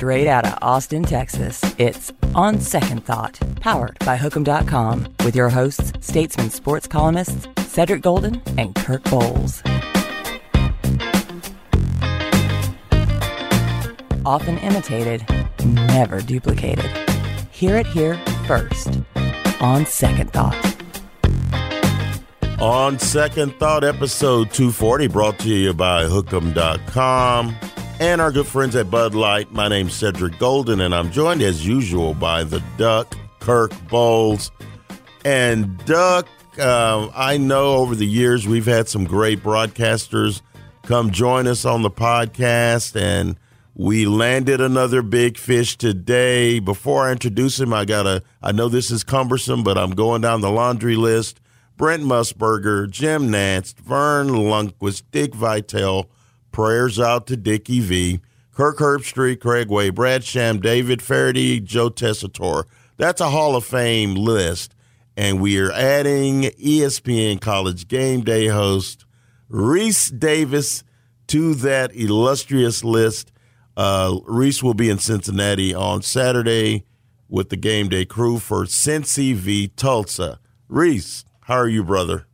Straight out of Austin, Texas, it's On Second Thought, powered by Hook'em.com, with your hosts, statesman sports columnists Cedric Golden and Kirk Bohls. Often imitated, never duplicated. Hear it here first. On Second Thought. On Second Thought, episode 240, brought to you by Hook'em.com and our good friends at Bud Light. My name's Cedric Golden, and I'm joined as usual by the Duck, Kirk Bohls. And Duck, uh, I know over the years we've had some great broadcasters come join us on the podcast, and we landed another big fish today. Before I introduce him, I gotta, I know this is cumbersome, but I'm going down the laundry list. Brent Musburger, Jim Nantz, Verne Lundquist, Dick Vitale, prayers out to Dickie V, Kirk Herbstreit, Craig Way, Brad Sham, David Faraday, Joe Tessitore. That's a Hall of Fame list. And we are adding ESPN College Game Day host Rece Davis to that illustrious list. Uh, Rece will be in Cincinnati on Saturday with the game day crew for Cincy v Tulsa. Reese, how are you, brother?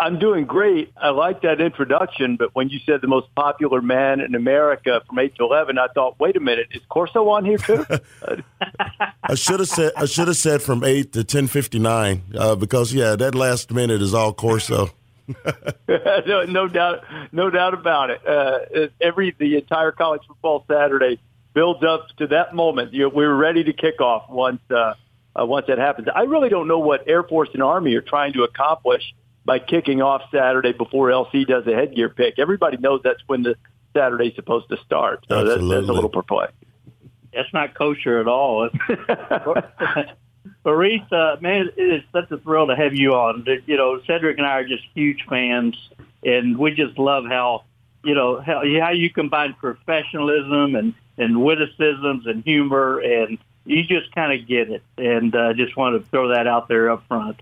I'm doing great. I like that introduction, but when you said the most popular man in America from eight to eleven, I thought, wait a minute, is Corso on here too? I should have said I should have said from eight to ten fifty nine uh, because yeah, that last minute is all Corso. no, no doubt, no doubt about it. Uh, every the entire college football Saturday builds up to that moment. You know, we were ready to kick off once uh, uh, once that happens. I really don't know what Air Force and Army are trying to accomplish by kicking off Saturday before LC does a headgear pick. Everybody knows that's when the Saturday's supposed to start. So that's, that's a little perplexed. That's not kosher at all. Maurice, uh, man, it is such a thrill to have you on. You know, Cedric and I are just huge fans, and we just love how, you know, how, how you combine professionalism and, and witticisms and humor, and you just kind of get it. And uh, just want to throw that out there up front.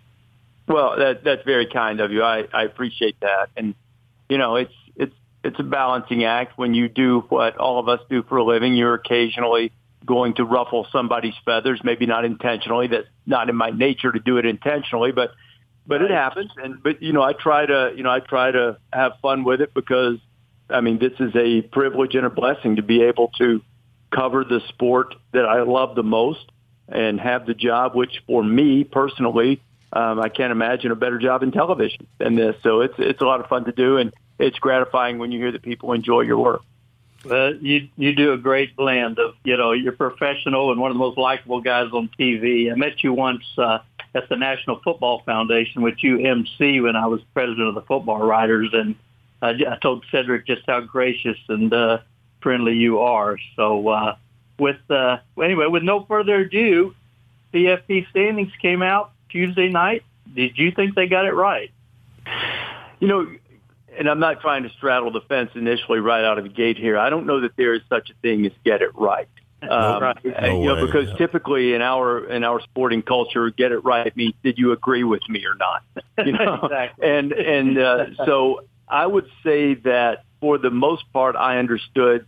Well, that, that's very kind of you. I, I appreciate that. And, you know, it's, it's, it's a balancing act when you do what all of us do for a living. You're occasionally going to ruffle somebody's feathers, maybe not intentionally. That's not in my nature to do it intentionally, but, but it happens. And, but, you know, I try to, you know, I try to have fun with it because, I mean, this is a privilege and a blessing to be able to cover the sport that I love the most and have the job, which for me personally, um, I can't imagine a better job in television than this. So it's it's a lot of fun to do, and it's gratifying when you hear that people enjoy your work. Uh, you you do a great blend of you know you're professional and one of the most likable guys on TV. I met you once uh, at the National Football Foundation, which you MC when I was president of the Football Writers, and I, I told Cedric just how gracious and uh, friendly you are. So uh, with uh, anyway, with no further ado, CFP standings came out Tuesday night. Did you think they got it right? You know, and I'm not trying to straddle the fence initially right out of the gate here. I don't know that there is such a thing as get it right. Um, right. No you know, because yeah. typically in our in our sporting culture, get it right means did you agree with me or not? You know, exactly. and and uh, so I would say that for the most part, I understood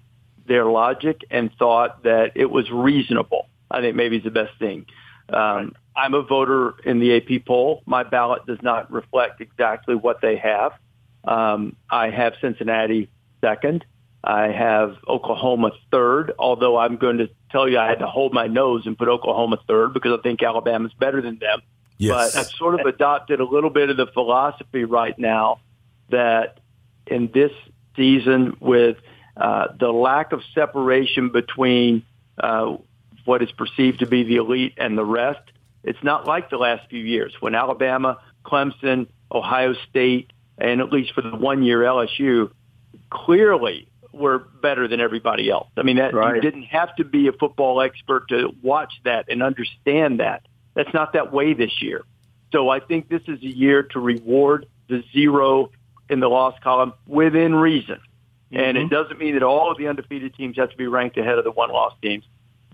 their logic and thought that it was reasonable. I think maybe is the best thing. Um. I'm a voter in the AP poll. My ballot does not reflect exactly what they have. Um, I have Cincinnati second. I have Oklahoma third, although I'm going to tell you I had to hold my nose and put Oklahoma third because I think Alabama's better than them. Yes. But I've sort of adopted a little bit of the philosophy right now that in this season with uh, the lack of separation between uh, what is perceived to be the elite and the rest, it's not like the last few years when Alabama, Clemson, Ohio State, and at least for the one year LSU clearly were better than everybody else. I mean, that Right. you didn't have to be a football expert to watch that and understand that. That's not that way this year. So I think this is a year to reward the zero in the loss column within reason. And it mm-hmm. doesn't mean that all of the undefeated teams have to be ranked ahead of the one loss teams.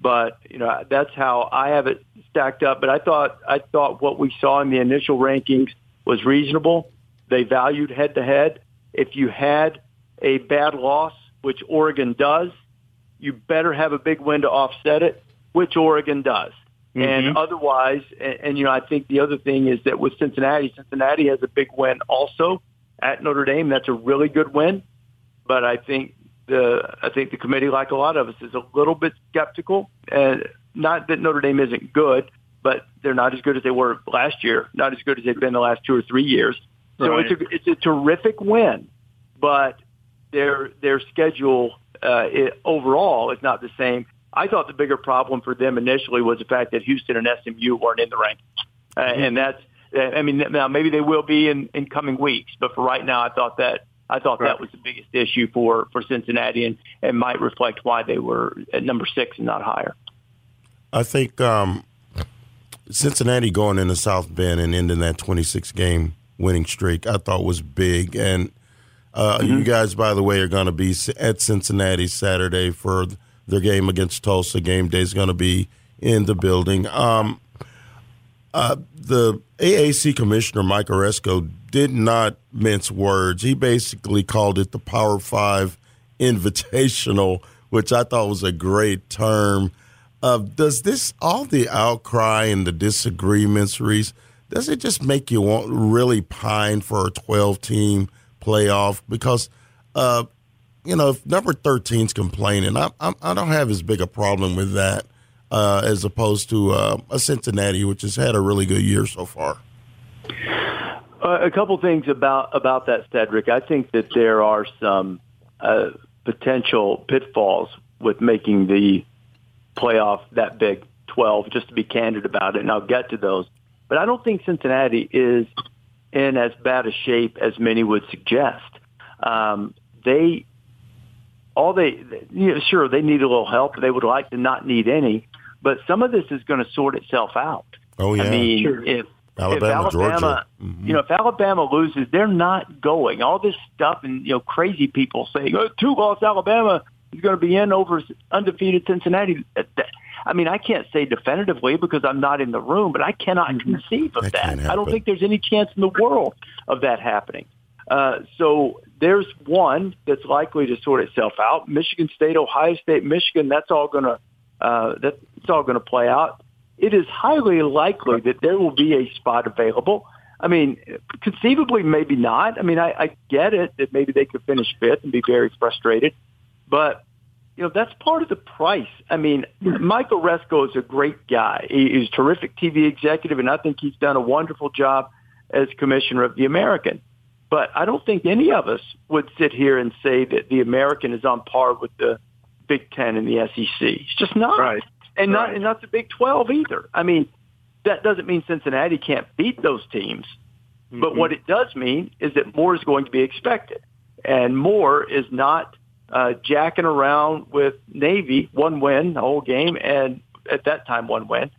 But you know that's how I have it stacked up. But I thought I thought what we saw in the initial rankings was reasonable. They valued head to head. If you had a bad loss, which Oregon does, you better have a big win to offset it, which Oregon does. Mm-hmm. And otherwise, and, and you know, I think the other thing is that with Cincinnati, Cincinnati has a big win also at Notre Dame. That's a really good win. But I think the I think the committee, like a lot of us, is a little bit skeptical. And not that Notre Dame isn't good, but they're not as good as they were last year. Not as good as they've been the last two or three years. So Right. it's a it's a terrific win, but their their schedule uh, it, overall is not the same. I thought the bigger problem for them initially was the fact that Houston and SMU weren't in the rankings, uh, and that's I mean now maybe they will be in, in coming weeks, but for right now I thought that I thought that was the biggest issue for for Cincinnati and and might reflect why they were at number six and not higher. I think um, Cincinnati going into South Bend and ending that 26 game winning streak, I thought was big. And uh, you guys, by the way, are going to be at Cincinnati Saturday for their game against Tulsa. Game day is going to be in the building. Um, uh, the AAC commissioner, Mike Aresco, did not mince words. He basically called it the Power Five Invitational, which I thought was a great term. Uh, does this all the outcry and the disagreements, Rece? Does it just make you want really pine for a twelve team playoff? Because uh, you know, if number 13's complaining, I, I, I don't have as big a problem with that uh, as opposed to uh, a Cincinnati, which has had a really good year so far. Uh, a couple things about about that, Cedric. I think that there are some uh, potential pitfalls with making the playoff that big, twelve. Just to be candid about it, and I'll get to those. But I don't think Cincinnati is in as bad a shape as many would suggest. Um, they all they, you know, sure they need a little help. They would like to not need any, but some of this is going to sort itself out. Oh yeah, I mean, if Alabama, if Georgia. Alabama, you know, if Alabama loses, they're not going. All this stuff and you know, crazy people saying, "Oh, two loss Alabama is going to be in over undefeated Cincinnati." That- that- I mean, I can't say definitively because I'm not in the room, but I cannot conceive of That that. I don't think there's any chance in the world of that happening. Uh, so there's one that's likely to sort itself out. Michigan State, Ohio State, Michigan. That's all going to uh, that's all going to play out. It is highly likely that there will be a spot available. I mean, conceivably, maybe not. I mean, I, I get it that maybe they could finish fifth and be very frustrated, but you know that's part of the price. I mean, Mike Aresco is a great guy. He, he's a terrific TV executive, and I think he's done a wonderful job as commissioner of the American. But I don't think any of us would sit here and say that the American is on par with the Big Ten and the SEC. It's just not, Right. and not Right. and not the Big Twelve either. I mean, that doesn't mean Cincinnati can't beat those teams. But what it does mean is that more is going to be expected, and more is not uh, jacking around with Navy, one win the whole game, and at that time one win,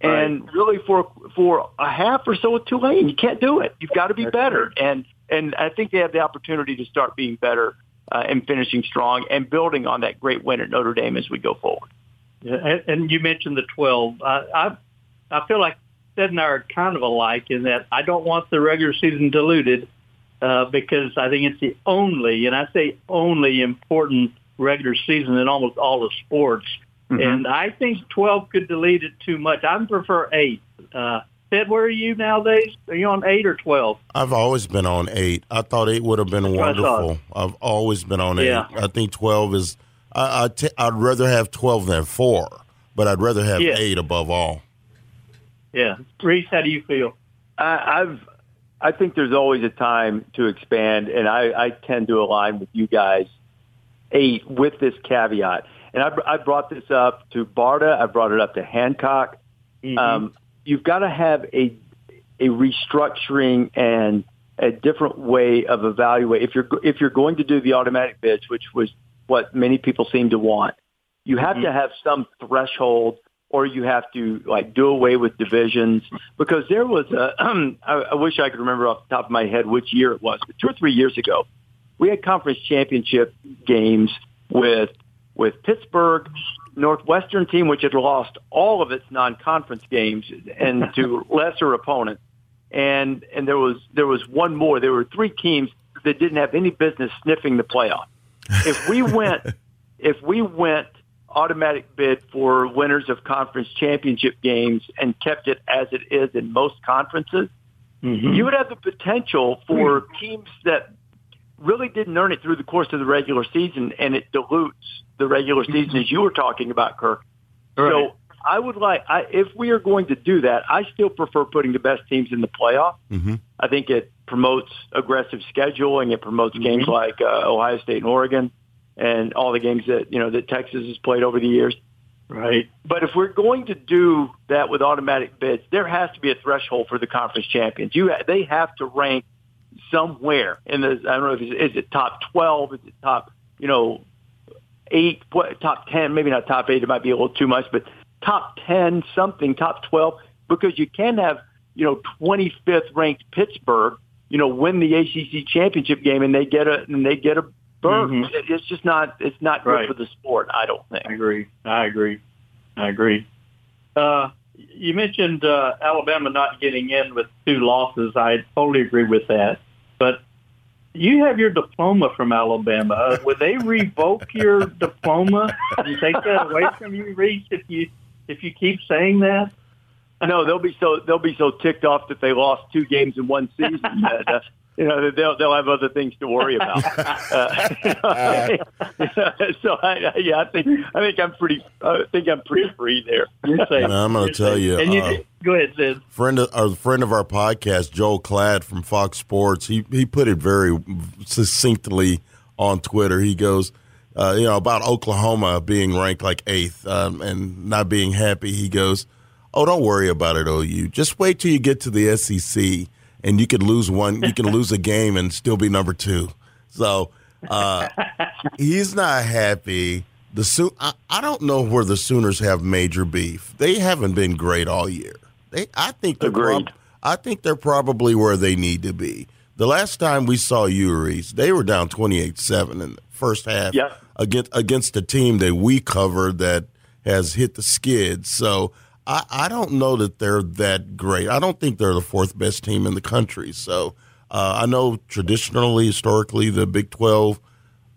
and really for for a half or so with Tulane, you can't do it. You've got to be better, and and I think they have the opportunity to start being better uh, and finishing strong and building on that great win at Notre Dame as we go forward. Yeah, and, and you mentioned the 12. I, I I feel like Ted and I are kind of alike in that I don't want the regular season diluted uh, because I think it's the only, and I say only, important regular season in almost all the sports. And I think 12 could delete it too much. I prefer 8. Uh, Ted, where are you nowadays? Are you on 8 or 12? I've always been on eight. I thought eight would have been what I thought. wonderful. I've always been on eight. Yeah. I think twelve is. I, I t- I'd rather have twelve than four, but I'd rather have Yeah. eight above all. Yeah. Rece, how do you feel? I, I've I think there's always a time to expand, and I, I tend to align with you guys eight with this caveat. And I, I brought this up to Barta. I brought it up to Hancock. Um, you've got to have a a restructuring and a different way of evaluate. If you're if you're going to do the automatic bids, which was what many people seem to want. You have mm-hmm. to have some threshold or you have to like do away with divisions because there was a I, I wish I could remember off the top of my head which year it was, but two or three years ago, we had conference championship games with with Pittsburgh, Northwestern team which had lost all of its non-conference games and to lesser opponents. And and there was there was one more. There were three teams that didn't have any business sniffing the playoff. If we went if we went automatic bid for winners of conference championship games and kept it as it is in most conferences, mm-hmm. you would have the potential for teams that really didn't earn it through the course of the regular season, and it dilutes the regular season mm-hmm. as you were talking about, Kirk. Right. So I would like, I, if we are going to do that, I still prefer putting the best teams in the playoff. Mm-hmm. I think it promotes aggressive scheduling. It promotes mm-hmm. games like uh, Ohio State and Oregon and all the games that you know that Texas has played over the years. Right. But if we're going to do that with automatic bids, there has to be a threshold for the conference champions. You they have to rank somewhere in the I don't know if it's, is it top twelve, is it top you know eight, what, top ten, maybe not top eight. It might be a little too much, but top ten something, top twelve, because you can have you know twenty fifth ranked Pittsburgh, you know, win the ACC championship game and they get a and they get a Mm-hmm. It's just not. It's not good right. for the sport. I don't think. I agree. I agree. I agree. Uh, you mentioned uh, Alabama not getting in with two losses. I totally agree with that. But you have your diploma from Alabama. Uh, would they revoke your diploma and take that away from you, Rece, if you if you keep saying that? No, they'll be so they'll be so ticked off that they lost two games in one season that uh, you know they'll they'll have other things to worry about. uh, so I, yeah, I think I think I'm pretty I think I'm pretty free there. I'm going to tell you. you uh, go ahead, Sid. Friend of our friend of our podcast, Joel Klatt from Fox Sports. He he put it very succinctly on Twitter. He goes. Uh, you know about Oklahoma being ranked like eighth um, and not being happy. He goes, "Oh, don't worry about it, OU. Just wait till you get to the SEC and you could lose one, you can lose a game and still be number two. So uh, he's not happy. The Soon, I, I, don't know where the Sooners have major beef. They haven't been great all year. They, I think they're prob- I think they're probably where they need to be. The last time we saw Uri's, they were down 28-7 in the first half against against a team that we covered that has hit the skids. So I, I don't know that they're that great. I don't think they're the fourth best team in the country. So uh, I know traditionally, historically, the Big 12,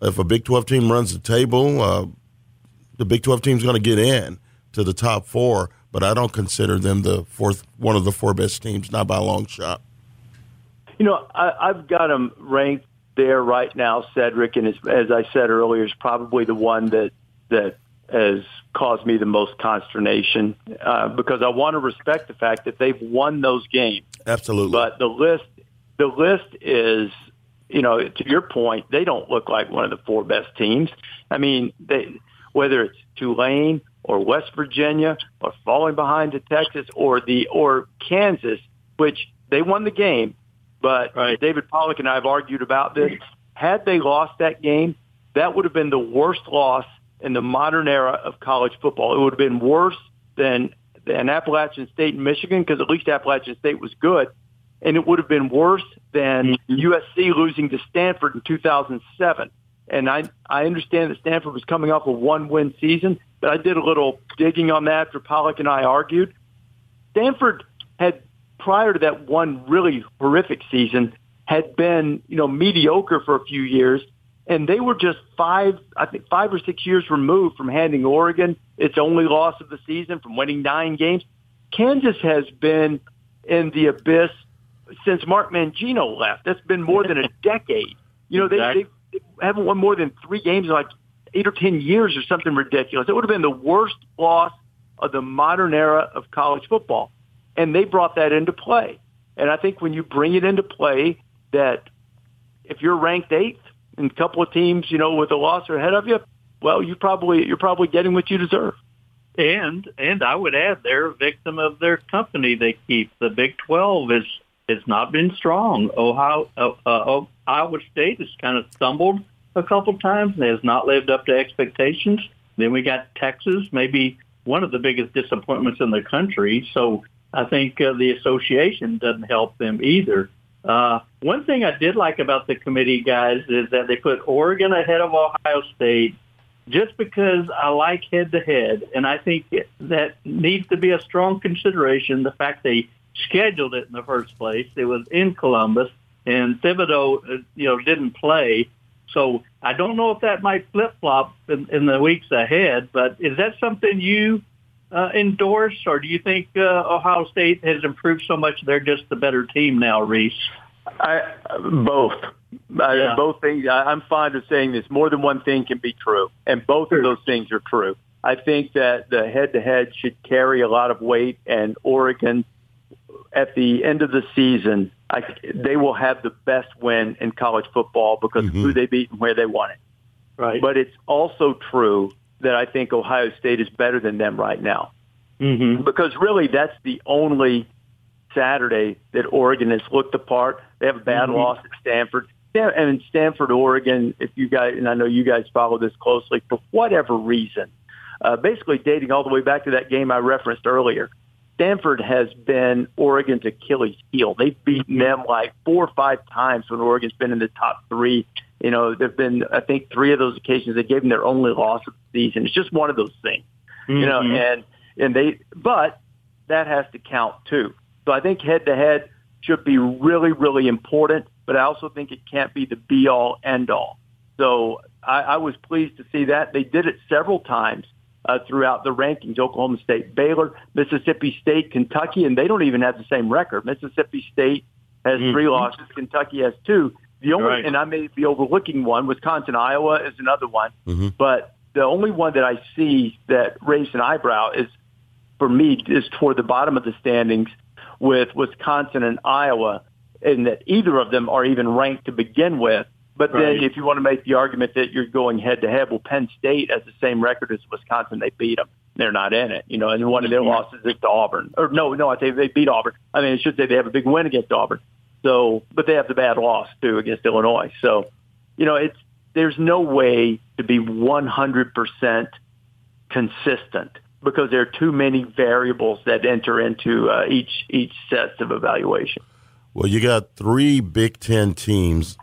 if a Big 12 team runs the table, uh, the Big 12 team's going to get in to the top four. But I don't consider them the fourth, one of the four best teams, not by a long shot. You know, I, I've got them ranked there right now, Cedric, and as, as I said earlier, is probably the one that that has caused me the most consternation uh, because I want to respect the fact that they've won those games. Absolutely. But the list, the list is, you know, to your point, they don't look like one of the four best teams. I mean, they, whether it's Tulane or West Virginia or falling behind to Texas or the or Kansas, which they won the game, but right. David Pollack and I have argued about this. Had they lost that game, that would have been the worst loss in the modern era of college football. It would have been worse than than Appalachian State and Michigan because at least Appalachian State was good, and it would have been worse than mm-hmm. USC losing to Stanford in 2007. And I I understand that Stanford was coming off a one win season, but I did a little digging on that after Pollack and I argued. Stanford had prior to that one really horrific season had been you know mediocre for a few years and they were just five, I think five or six years removed from handing Oregon its only loss of the season from winning nine games. Kansas has been in the abyss since Mark Mangino left. That's been more than a decade. You know, exactly. they, they haven't won more than three games in like eight or ten years or something ridiculous. It would have been the worst loss of the modern era of college football. And they brought that into play. And I think when you bring it into play that if you're ranked eighth, and a couple of teams, you know, with a loss are ahead of you, well, you probably you're probably getting what you deserve. And and I would add they're a victim of their company they keep. The Big Twelve is has not been strong. Ohio uh, uh, Iowa State has kind of stumbled a couple times and has not lived up to expectations. Then we got Texas, maybe one of the biggest disappointments in the country. So I think uh, the association doesn't help them either. Uh, one thing I did like about the committee guys is that they put Oregon ahead of Ohio State just because I like head to head, and I think that needs to be a strong consideration. The fact they scheduled it in the first place, it was in Columbus, and Thibodeaux, uh, you know, didn't play. So I don't know if that might flip flop in, in the weeks ahead. But is that something you uh, endorse, or do you think uh, Ohio State has improved so much they're just the better team now, Rece? I, both. Yeah. both things. I, I'm fond of saying this. More than one thing can be true, and both sure. of those things are true. I think that the head-to-head should carry a lot of weight, and Oregon, at the end of the season, I, they will have the best win in college football because mm-hmm. of who they beat and where they won it. Right. But it's also true that I think Ohio State is better than them right now. Mm-hmm. Because really, that's the only Saturday that Oregon has looked the part. They have a bad mm-hmm. loss at Stanford. Yeah, and Stanford, Oregon, if you guys, and I know you guys follow this closely, for whatever reason, uh, basically dating all the way back to that game I referenced earlier, Stanford has been Oregon's Achilles heel. They've beaten them like four or five times when Oregon's been in the top three. You know, there've been, I think, three of those occasions they gave them their only loss of the season. It's just one of those things, mm-hmm. you know, mm-hmm. and, and they, but that has to count too. So I think head to head should be really, really important, but I also think it can't be the be all end all. So I, I was pleased to see that. They did it several times uh, throughout the rankings. Oklahoma State, Baylor, Mississippi State, Kentucky, and they don't even have the same record. Mississippi State has mm-hmm. three losses. Kentucky has two. The only, right. and I may be overlooking one, Wisconsin, Iowa is another one. Mm-hmm. But the only one that I see that raised an eyebrow is, for me, is toward the bottom of the standings with Wisconsin and Iowa, and that either of them are even ranked to begin with. But right. then if you want to make the argument that you're going head to head, well, Penn State has the same record as Wisconsin. They beat them. They're not in it, you know, and one of their losses is to Auburn. Or no, no, I say they beat Auburn. I mean, I should say they have a big win against Auburn. So, but they have the bad loss too against Illinois. So, you know, it's, there's no way to be 100% consistent because there are too many variables that enter into uh, each each set of evaluation. Well, you got three Big Ten teams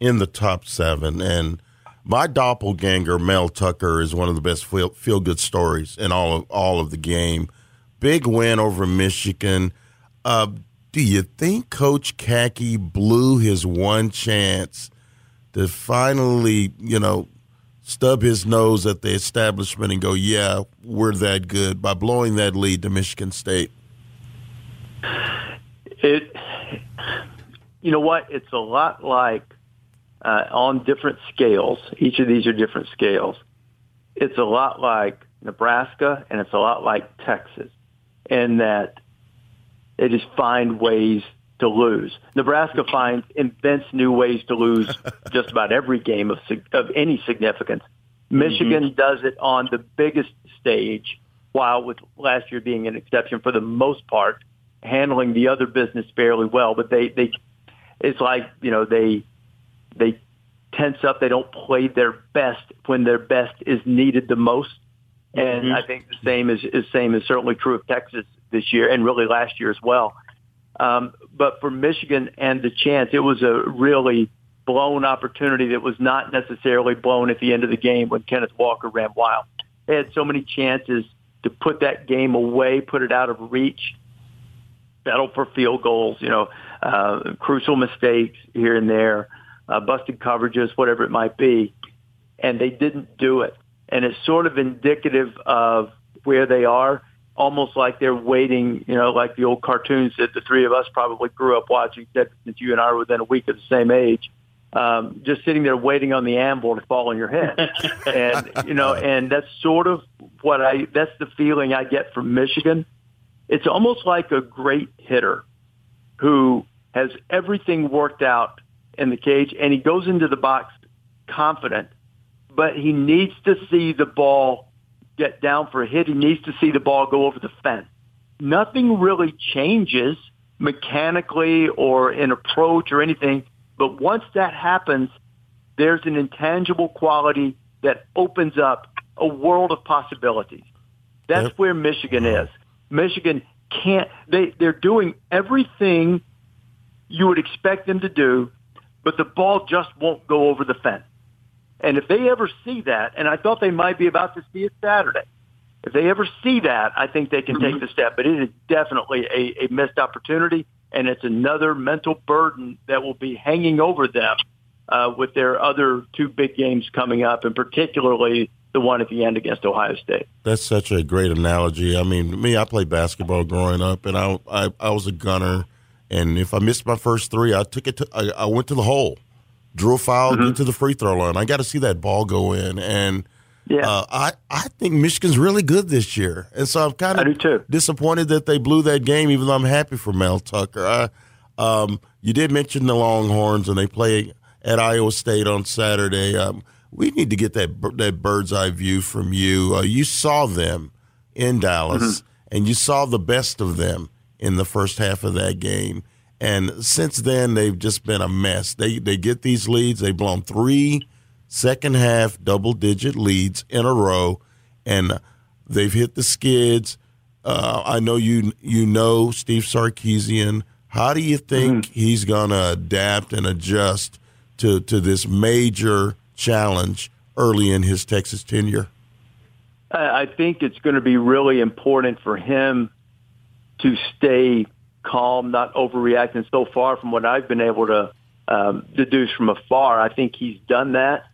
in the top seven, and my doppelganger Mel Tucker is one of the best feel, feel good stories in all of all of the game. Big win over Michigan. Uh, do you think Coach Khaki blew his one chance to finally, you know, stub his nose at the establishment and go, yeah, we're that good by blowing that lead to Michigan State? It, you know what? It's a lot like uh, on different scales. Each of these are different scales. It's a lot like Nebraska and it's a lot like Texas in that they just find ways to lose. Nebraska finds invents new ways to lose just about every game of of any significance. Michigan mm-hmm. does it on the biggest stage, while with last year being an exception for the most part, handling the other business fairly well. But they they it's like you know they they tense up. They don't play their best when their best is needed the most. And mm-hmm. I think the same is, is same is certainly true of Texas this year and really last year as well. Um, but for Michigan and the chance, it was a really blown opportunity that was not necessarily blown at the end of the game when Kenneth Walker ran wild. They had so many chances to put that game away, put it out of reach, settle for field goals, you know, uh, crucial mistakes here and there, uh, busted coverages, whatever it might be. And they didn't do it. And it's sort of indicative of where they are almost like they're waiting, you know, like the old cartoons that the three of us probably grew up watching, since you and I were within a week of the same age. Um, just sitting there waiting on the anvil to fall on your head, and you know, and that's sort of what I. That's the feeling I get from Michigan. It's almost like a great hitter who has everything worked out in the cage, and he goes into the box confident, but he needs to see the ball get down for a hit. He needs to see the ball go over the fence. Nothing really changes mechanically or in approach or anything. But once that happens, there's an intangible quality that opens up a world of possibilities. That's yep. where Michigan is. Michigan can't, they, they're doing everything you would expect them to do, but the ball just won't go over the fence. And if they ever see that, and I thought they might be about to see it Saturday, if they ever see that, I think they can take mm-hmm. the step. But it is definitely a, a missed opportunity, and it's another mental burden that will be hanging over them uh, with their other two big games coming up, and particularly the one at the end against Ohio State. That's such a great analogy. I mean, me, I played basketball growing up, and I I, I was a gunner. And if I missed my first three, I took it to I, I went to the hole, drew a foul, mm-hmm. get to the free throw line. I got to see that ball go in, and yeah, uh, I I think Michigan's really good this year, and so I'm kind of disappointed that they blew that game. Even though I'm happy for Mel Tucker. I, um, you did mention the Longhorns, and they play at Iowa State on Saturday. Um, we need to get that that bird's eye view from you. Uh, you saw them in Dallas, mm-hmm. and you saw the best of them in the first half of that game. And since then, they've just been a mess. They they get these leads. They've blown three second half double digit leads in a row, and they've hit the skids. Uh, I know you you know Steve Sarkisian. How do you think mm-hmm. he's going to adapt and adjust to to this major challenge early in his Texas tenure? I think it's going to be really important for him to stay calm, not overreacting. So far, from what I've been able to um, deduce from afar, I think he's done that.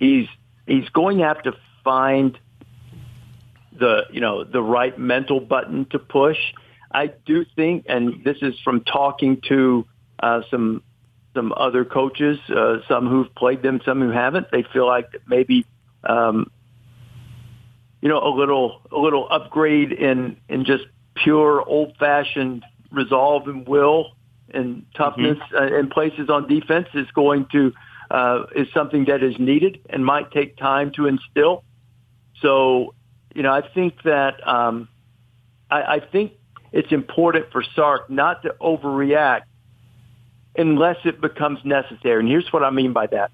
He's he's going to have to find the you know the right mental button to push. I do think, and this is from talking to uh, some some other coaches, uh, some who've played them, some who haven't. They feel like maybe um, you know a little a little upgrade in in just pure old fashioned resolve and will and toughness mm-hmm. uh, in places on defense is going to uh, is something that is needed and might take time to instill. So, you know, I think that um, I, I think it's important for Sark not to overreact unless it becomes necessary. And here's what I mean by that.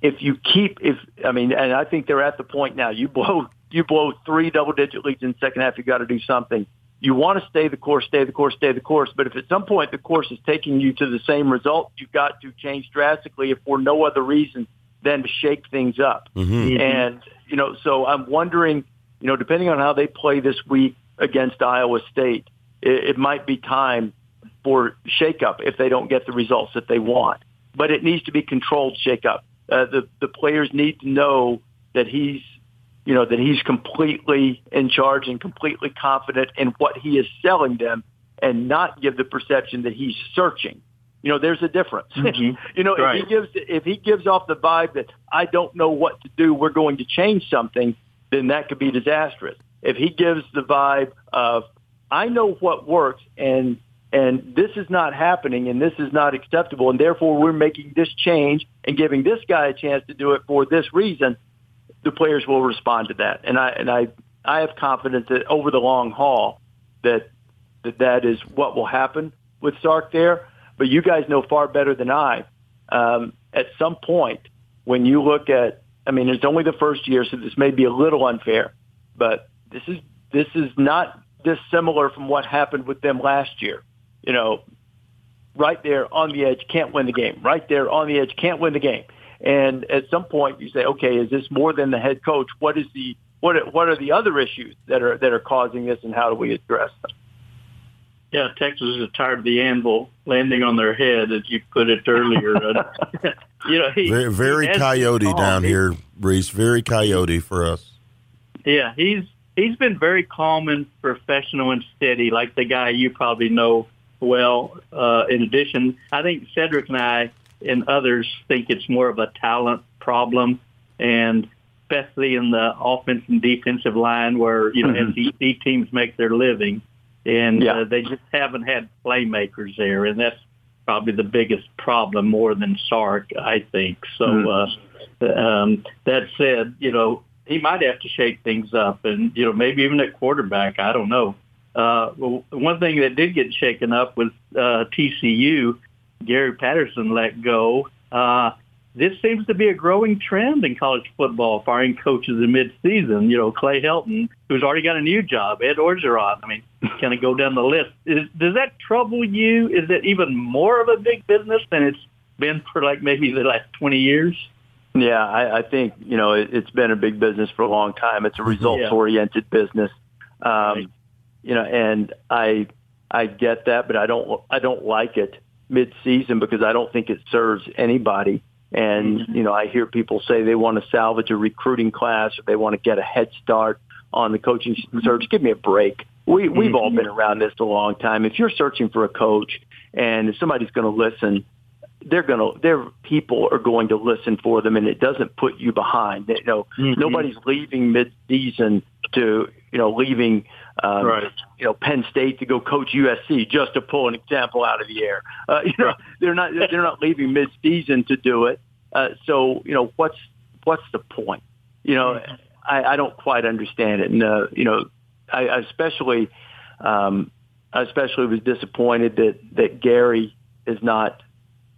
If you keep, if I mean, and I think they're at the point now. You blow, you blow three double-digit leads in the second half. You got to do something you want to stay the course, stay the course, stay the course. But if at some point the course is taking you to the same result, you've got to change drastically if for no other reason than to shake things up. Mm-hmm. And, you know, so I'm wondering, you know, depending on how they play this week against Iowa State, it, it might be time for shakeup if they don't get the results that they want. But it needs to be controlled shakeup. Uh, the, the players need to know that he's you know, that he's completely in charge and completely confident in what he is selling them and not give the perception that he's searching. You know, there's a difference. Mm-hmm. you know, right. if he gives if he gives off the vibe that I don't know what to do, we're going to change something, then that could be disastrous. If he gives the vibe of I know what works and and this is not happening and this is not acceptable and therefore we're making this change and giving this guy a chance to do it for this reason, the players will respond to that. And I and I I have confidence that over the long haul that that that is what will happen with Sark there. But you guys know far better than I. Um, at some point, when you look at, I mean, it's only the first year, so this may be a little unfair, but this is this is not dissimilar from what happened with them last year. You know, right there on the edge, can't win the game. Right there on the edge, can't win the game. And at some point, you say, okay, is this more than the head coach? What is the what what are the other issues that are that are causing this, and how do we address them? Yeah, Texas is tired of the anvil landing on their head, as you put it earlier. you know, he, very, very he coyote down he, here, Rece. Very coyote for us. Yeah, he's he's been very calm and professional and steady, like the guy you probably know well. Uh, in addition, I think Cedric and I and others think it's more of a talent problem, and especially in the offense and defensive line where you know mm-hmm. SEC teams make their living, and yeah. uh, they just haven't had playmakers there, and that's probably the biggest problem more than Sark, I think. So mm-hmm. uh, um, that said, you know he might have to shake things up, and you know maybe even at quarterback, I don't know. Uh, well, one thing that did get shaken up was uh, TCU Gary Patterson let go. Uh, this seems to be a growing trend in college football, firing coaches in mid-season. You know, Clay Helton, who's already got a new job, Ed Orgeron. I mean, kind of go down the list. Is, does that trouble you? Is it even more of a big business than it's been for like maybe the last 20 years? Yeah, I, I think, you know, it, it's been a big business for a long time. It's a results-oriented business. Um, right. You know, and I, I get that, but I don't, I don't like it mid-season because I don't think it serves anybody. And, mm-hmm. you know, I hear people say they want to salvage a recruiting class or they want to get a head start on the coaching mm-hmm. search. Give me a break. We, we've all mm-hmm. been around this a long time. If you're searching for a coach and if somebody's going to listen, they're going to, their people are going to listen for them and it doesn't put you behind. You know, mm-hmm. nobody's leaving mid-season to, you know, leaving, um, right. you know, Penn State to go coach USC just to pull an example out of the air. Uh, you know, they're not, they're not leaving mid-season to do it. Uh, so, you know, what's, what's the point? You know, mm-hmm. I, I don't quite understand it. And, uh, you know, I, I especially, um, I especially was disappointed that, that Gary is not,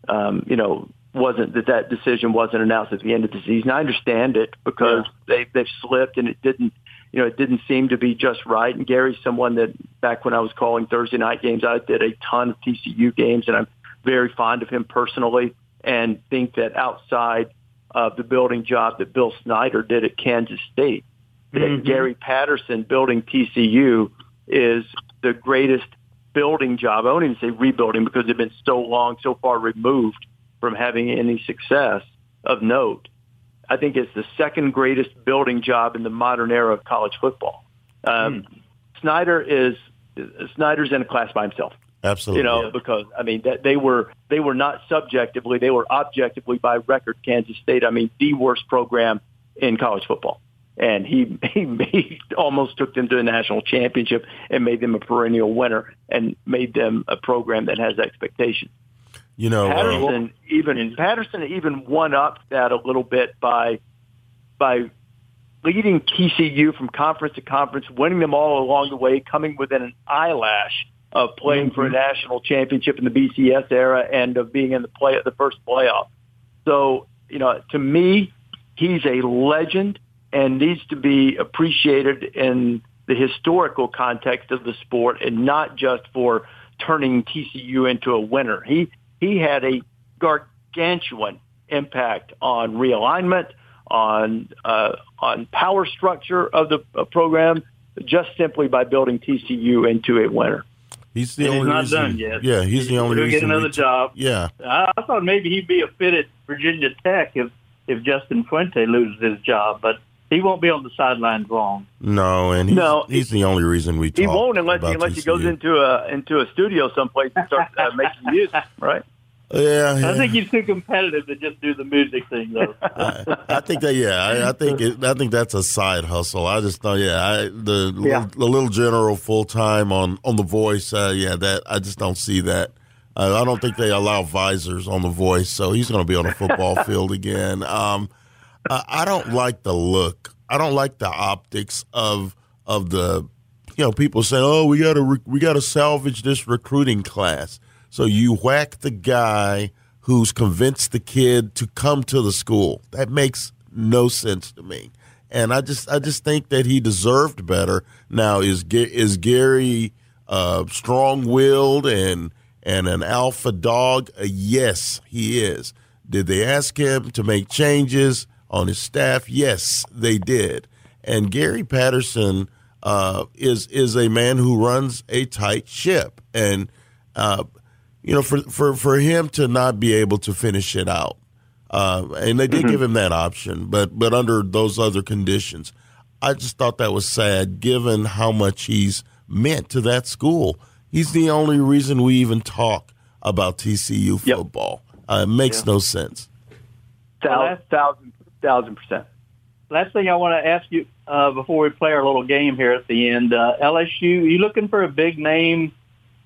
um, you know, wasn't that that decision wasn't announced at the end of the season. I understand it because yeah. they they've slipped and it didn't you know it didn't seem to be just right. And Gary's someone that back when I was calling Thursday night games, I did a ton of TCU games, and I'm very fond of him personally, and think that outside of the building job that Bill Snyder did at Kansas State, that mm-hmm. Gary Patterson building TCU is the greatest building job. I won't even say rebuilding because they've been so long, so far removed from having any success of note. I think it's the second greatest building job in the modern era of college football. Um, hmm. Snyder is Snyder's in a class by himself. Absolutely, you know, yeah. because I mean that they were they were not subjectively, they were objectively by record. Kansas State, I mean, the worst program in college football, and he he, he almost took them to a national championship and made them a perennial winner and made them a program that has expectations. You know, Patterson uh, even Patterson even won up that a little bit by by leading TCU from conference to conference, winning them all along the way, coming within an eyelash of playing mm-hmm. for a mm-hmm. national championship in the BCS era and of being in the play the first playoff. So, you know, to me, he's a legend and needs to be appreciated in the historical context of the sport and not just for turning TCU into a winner. He he had a gargantuan impact on realignment, on uh, on power structure of the uh, program, just simply by building TCU into a winner. He's the and only he's not reason, done yet. Yeah, he's the only He'll reason. get another job. Yeah, I, I thought maybe he'd be a fit at Virginia Tech if if Justin Fuente loses his job, but he won't be on the sidelines long. No, and he's, no, he's the only reason we. Talk He won't unless he, unless he goes into a into a studio someplace and starts uh, making music, right? Yeah, yeah, I think he's too competitive to just do the music thing, though. I, I, think that yeah, I, I think it, I think that's a side hustle. I just thought yeah, I, the yeah. Little, the little general full time on on the voice. Uh, yeah, that I just don't see that. Uh, I don't think they allow visors on the voice, so he's going to be on a football field again. Um, I, I don't like the look. I don't like the optics of of the you know people say, oh, we got to re- we got to salvage this recruiting class so you whack the guy who's convinced the kid to come to the school. That makes no sense to me. And I just I just think that he deserved better. Now is is Gary uh, strong-willed and and an alpha dog? Uh, yes, he is. Did they ask him to make changes on his staff? Yes, they did. And Gary Patterson uh, is is a man who runs a tight ship, and uh, you know, for for for him to not be able to finish it out, uh, and they did mm-hmm. give him that option, but but under those other conditions, I just thought that was sad, given how much he's meant to that school. He's the only reason we even talk about TCU football. Yep. Uh, it makes yeah. no sense. Thousand, thousand, thousand percent. Last thing I want to ask you uh, before we play our little game here at the end, uh, LSU, you looking for a big name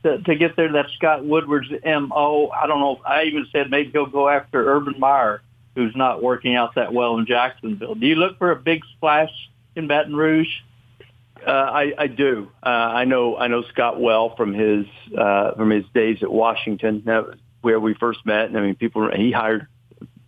to, to get there. That's Scott Woodward's MO. I don't know. I even said maybe he'll go after Urban Meyer, who's not working out that well in Jacksonville. Do you look for a big splash in Baton Rouge? Uh, I, I do. Uh, I know. I know Scott well from his uh, from his days at Washington, where we first met. And I mean, people. He hired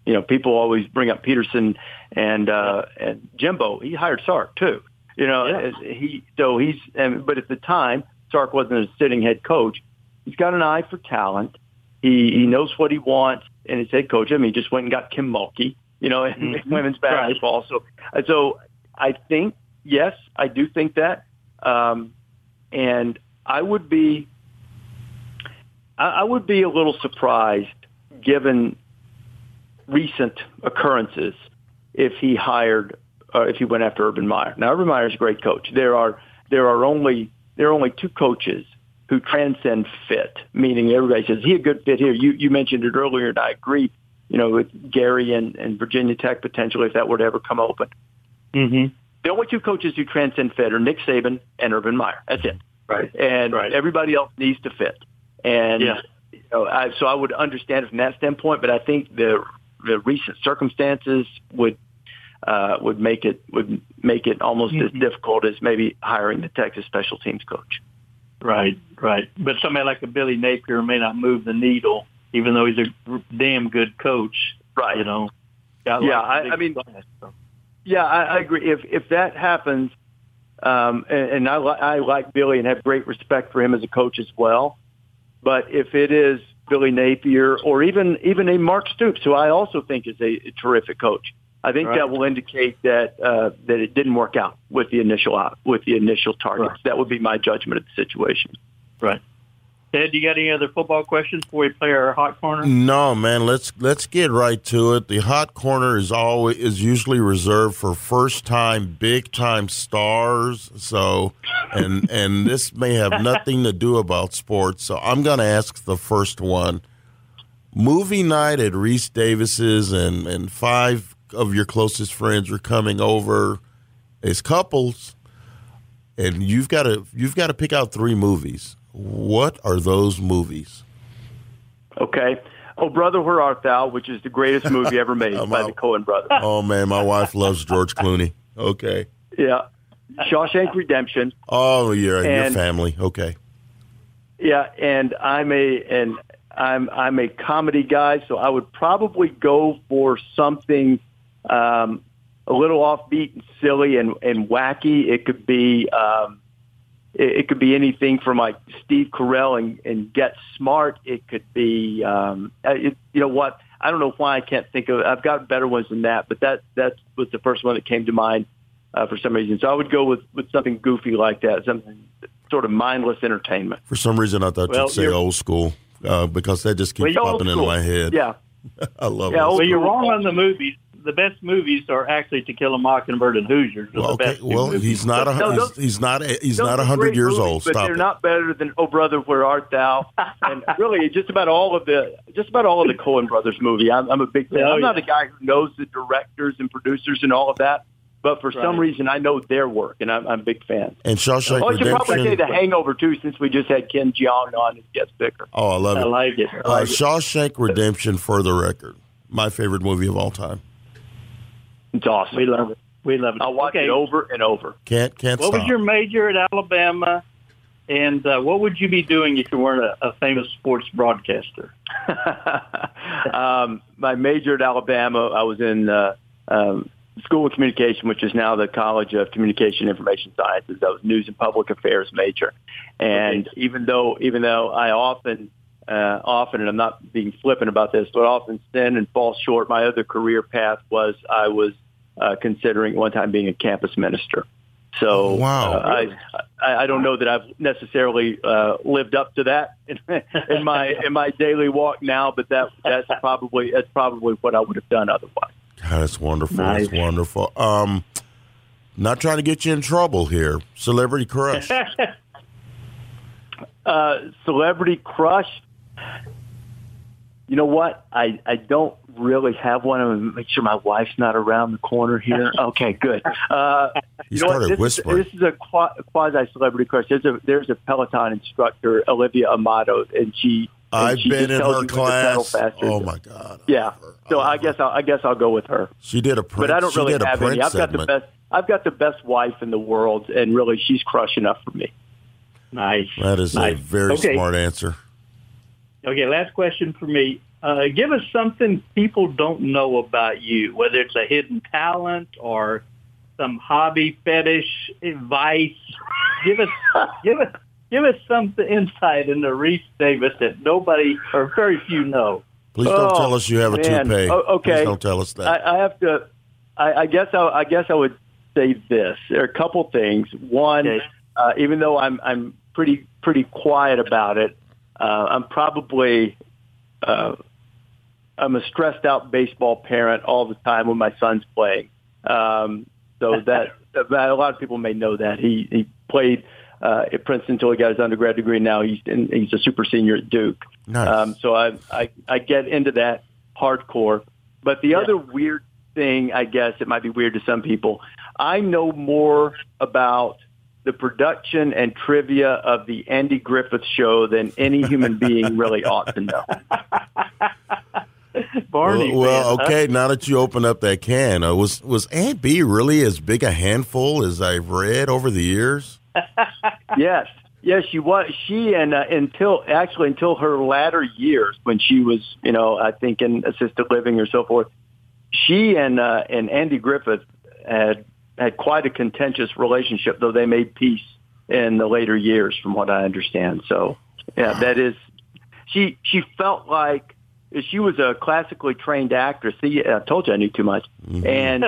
you know, people always bring up Petersen and uh, and Jimbo. He hired Sark too. You know, Yeah. he so he's and but at the time Sark wasn't a sitting head coach. He's got an eye for talent. He he knows what he wants in his head coach. I mean, he just went and got Kim Mulkey, you know, in Mhm. women's basketball. So so I think yes, I do think that, um, and I would be I, I would be a little surprised given recent occurrences if he hired uh, if he went after Urban Meyer. Now Urban Meyer is a great coach. There are there are only there are only two coaches who transcend fit, meaning everybody says he a good fit here. You you mentioned it earlier, and I agree. You know, with Gary and, and Virginia Tech potentially, if that were to ever come open, Mm-hmm. the only two coaches who transcend fit are Nick Saban and Urban Meyer. That's it. Right. And Right. everybody else needs to fit. And Yeah. you know, I, so I would understand it from that standpoint, but I think the the recent circumstances would uh, would make it would make it almost as Mhm. difficult as maybe hiring the Texas special teams coach. Right, right. But somebody like a Billy Napier may not move the needle, even though he's a damn good coach. Right. You know. Yeah, like I- I mean- class, so. Yeah, I, I agree. If if that happens, um, and, and I, li- I like Billy and have great respect for him as a coach as well. But if it is Billy Napier or even even a Mark Stoops, who I also think is a, terrific coach, I think Right. that will indicate that uh, that it didn't work out with the initial out with the initial targets. Right. That would be my judgment of the situation. Right. Ced, do you got any other football questions before we play our hot corner? No, man. Let's let's get right to it. The hot corner is always is usually reserved for first time, big time stars. So, and and this may have nothing to do about sports. So I'm going to ask the first one. Movie night at Rece Davis's, and and five of your closest friends are coming over as couples, and you've got to you've got to pick out three movies. What are those movies? Okay. Oh, brother, where art thou? Which is the greatest movie ever made by the Coen brothers. Oh man, my wife loves George Clooney. Okay. Yeah. Shawshank Redemption. Oh, you're your family. Okay. Yeah, and I'm a and I'm I'm a comedy guy, so I would probably go for something um, a little offbeat and silly and, and wacky. It could be um, it, it could be anything from like Steve Carell and, and Get Smart. It could be um, it, you know what I don't know why I can't think of. I've got better ones than that, but that that was the first one that came to mind uh, for some reason. So I would go with with something goofy like that, something sort of mindless entertainment. For some reason, I thought Well, you'd say old school uh, because that just keeps Well, popping into my head. Yeah. I love Yeah, it. old Well, you're wrong on the movies. The best movies are actually To Kill a Mockingbird and Hoosiers. are Well, the okay. best Well, he's not. A, No, he's, those- he's not. A, he's not a hundred years movies, old. but they're it. not better than Oh Brother, Where Art Thou? and really, just about all of the just about all of the Coen Brothers movie. I'm, I'm a big fan. Oh, I'm not yeah. a guy who knows the directors and producers and all of that, but for some reason, I know their work, and I'm, I'm a big fan. and Shawshank Oh, I should probably say The Hangover too, since we just had Ken Jeong on as guest speaker. Oh, I love I it. like it. I Uh, like it. Shawshank Redemption, for the record, my favorite movie of all time. It's awesome. We love it. We love it. I'll watch okay. it over and over. Can't can't What stop. was your major at Alabama? And uh, what would you be doing if you weren't a, a famous sports broadcaster? um, my major at Alabama, I was in uh, um, School of Communication, which is now the College of Communication and Information Sciences. I was news and public affairs major, and Okay. even though even though I often uh, often, and I'm not being flippant about this, but often sin and fall short. My other career path was I was uh, considering at one time being a campus minister. So Wow. uh, I, I I don't know that I've necessarily uh, lived up to that in, in my in my daily walk now, but that that's probably that's probably what I would have done otherwise. God, that's wonderful. Nice. That's wonderful. Um, not trying to get you in trouble here. Celebrity crush. Uh, celebrity crush. You know what? I I don't really have one. I'm gonna make sure my wife's not around the corner here. Okay, good. Uh, You you know what? started This whispering. Is, this is a quasi celebrity crush. There's a there's a Peloton instructor, Olivia Amato, and she. and I've she been in tells her you when to pedal class. faster. Oh my God. I Yeah. her. So I I guess. I'll, I guess i'll go with her. she did a print. But I don't really have any. I've got the best. I've got the best wife in the world, and really, she's crushing up for me. nice. That is nice. a very okay. smart answer. Okay, last question for me. Uh, give us something people don't know about you, whether it's a hidden talent or some hobby, fetish, advice. Give us, give us, give us some insight into Rece Davis that nobody or very few know. Please don't Oh, tell us you have a man. toupee. Oh, okay. Please don't tell us that. I, I have to. I, I guess I, I guess I would say this. There are a couple things. One, Okay. uh, even though I'm I'm pretty pretty quiet about it, uh, I'm probably uh, I'm a stressed out baseball parent all the time when my son's playing. Um, so that, that a lot of people may know that he he played uh, at Princeton until he got his undergrad degree. Now he's in, he's a super senior at Duke. nice. Um, so I, I I get into that hardcore. But the other weird thing, I guess it might be weird to some people, I know more about the production and trivia of the Andy Griffith show than any human being really ought to know. Barney. well, well, fan, huh? okay. Now that you open up that can, uh, was was Aunt Bee really as big a handful as I've read over the years? yes, yes, she was. She and uh, until actually until her latter years, when she was, you know, I think in assisted living or so forth, she and uh, and Andy Griffith had had quite a contentious relationship, though they made peace in the later years, from what I understand. So, yeah, that is. She she felt like she was a classically trained actress. See, I told you I knew too much, and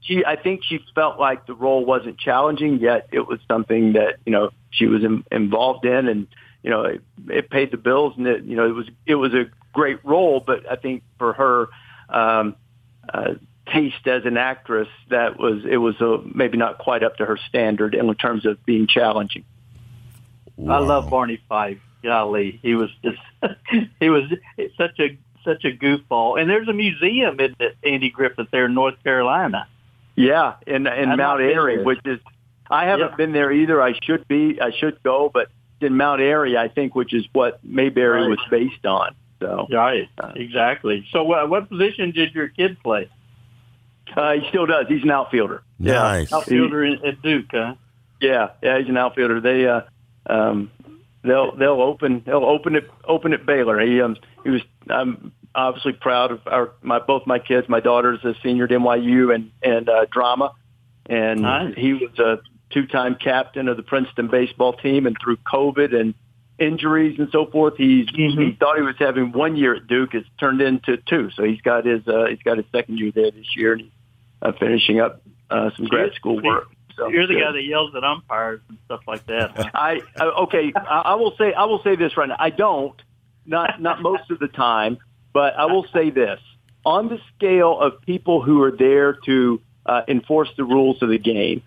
she I think she felt like the role wasn't challenging yet it was something that you know she was in, involved in and you know it, it paid the bills and it you know it was it was a great role but I think for her um uh taste as an actress that was it was a, maybe not quite up to her standard in terms of being challenging I love Barney Fife. Golly, he was just he was such a such a goofball. And there's a museum in Andy Griffith there in North Carolina. yeah in in I've not Mount Airy which is I haven't Yeah. been there either I should be I should go but in Mount Airy I think which is what Mayberry Right. was based on so Right, exactly. So, uh, what position did your kid play? Uh, he still does. He's an outfielder. Nice. Outfielder in, at Duke, huh? Yeah, yeah, he's an outfielder. They uh, um, they'll they'll open they'll open it open at Baylor. He um he was I'm obviously proud of our my both my kids. My daughter's a senior at NYU and and uh, drama, and Nice. he was a two time captain of the Princeton baseball team. And through COVID and injuries and so forth, he's he thought he was having one year at Duke. It's turned into two. So he's got his uh, he's got his second year there this year, and he's uh, finishing up uh, some grad school work. So You're the guy that yells at umpires and stuff like that. huh? I okay. I, I will say I will say this right now. I don't not not most of the time, but I will say this on the scale of people who are there to uh, enforce the rules of the game.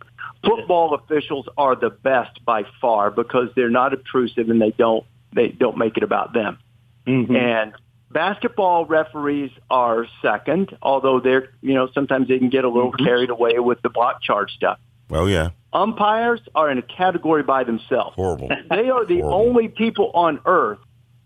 Football officials are the best by far because they're not obtrusive and they don't they don't make it about them. And basketball referees are second, although they're you know sometimes they can get a little mm-hmm. carried away with the block charge stuff. Oh yeah, Umpires are in a category by themselves. horrible. They are the Horrible. only people on earth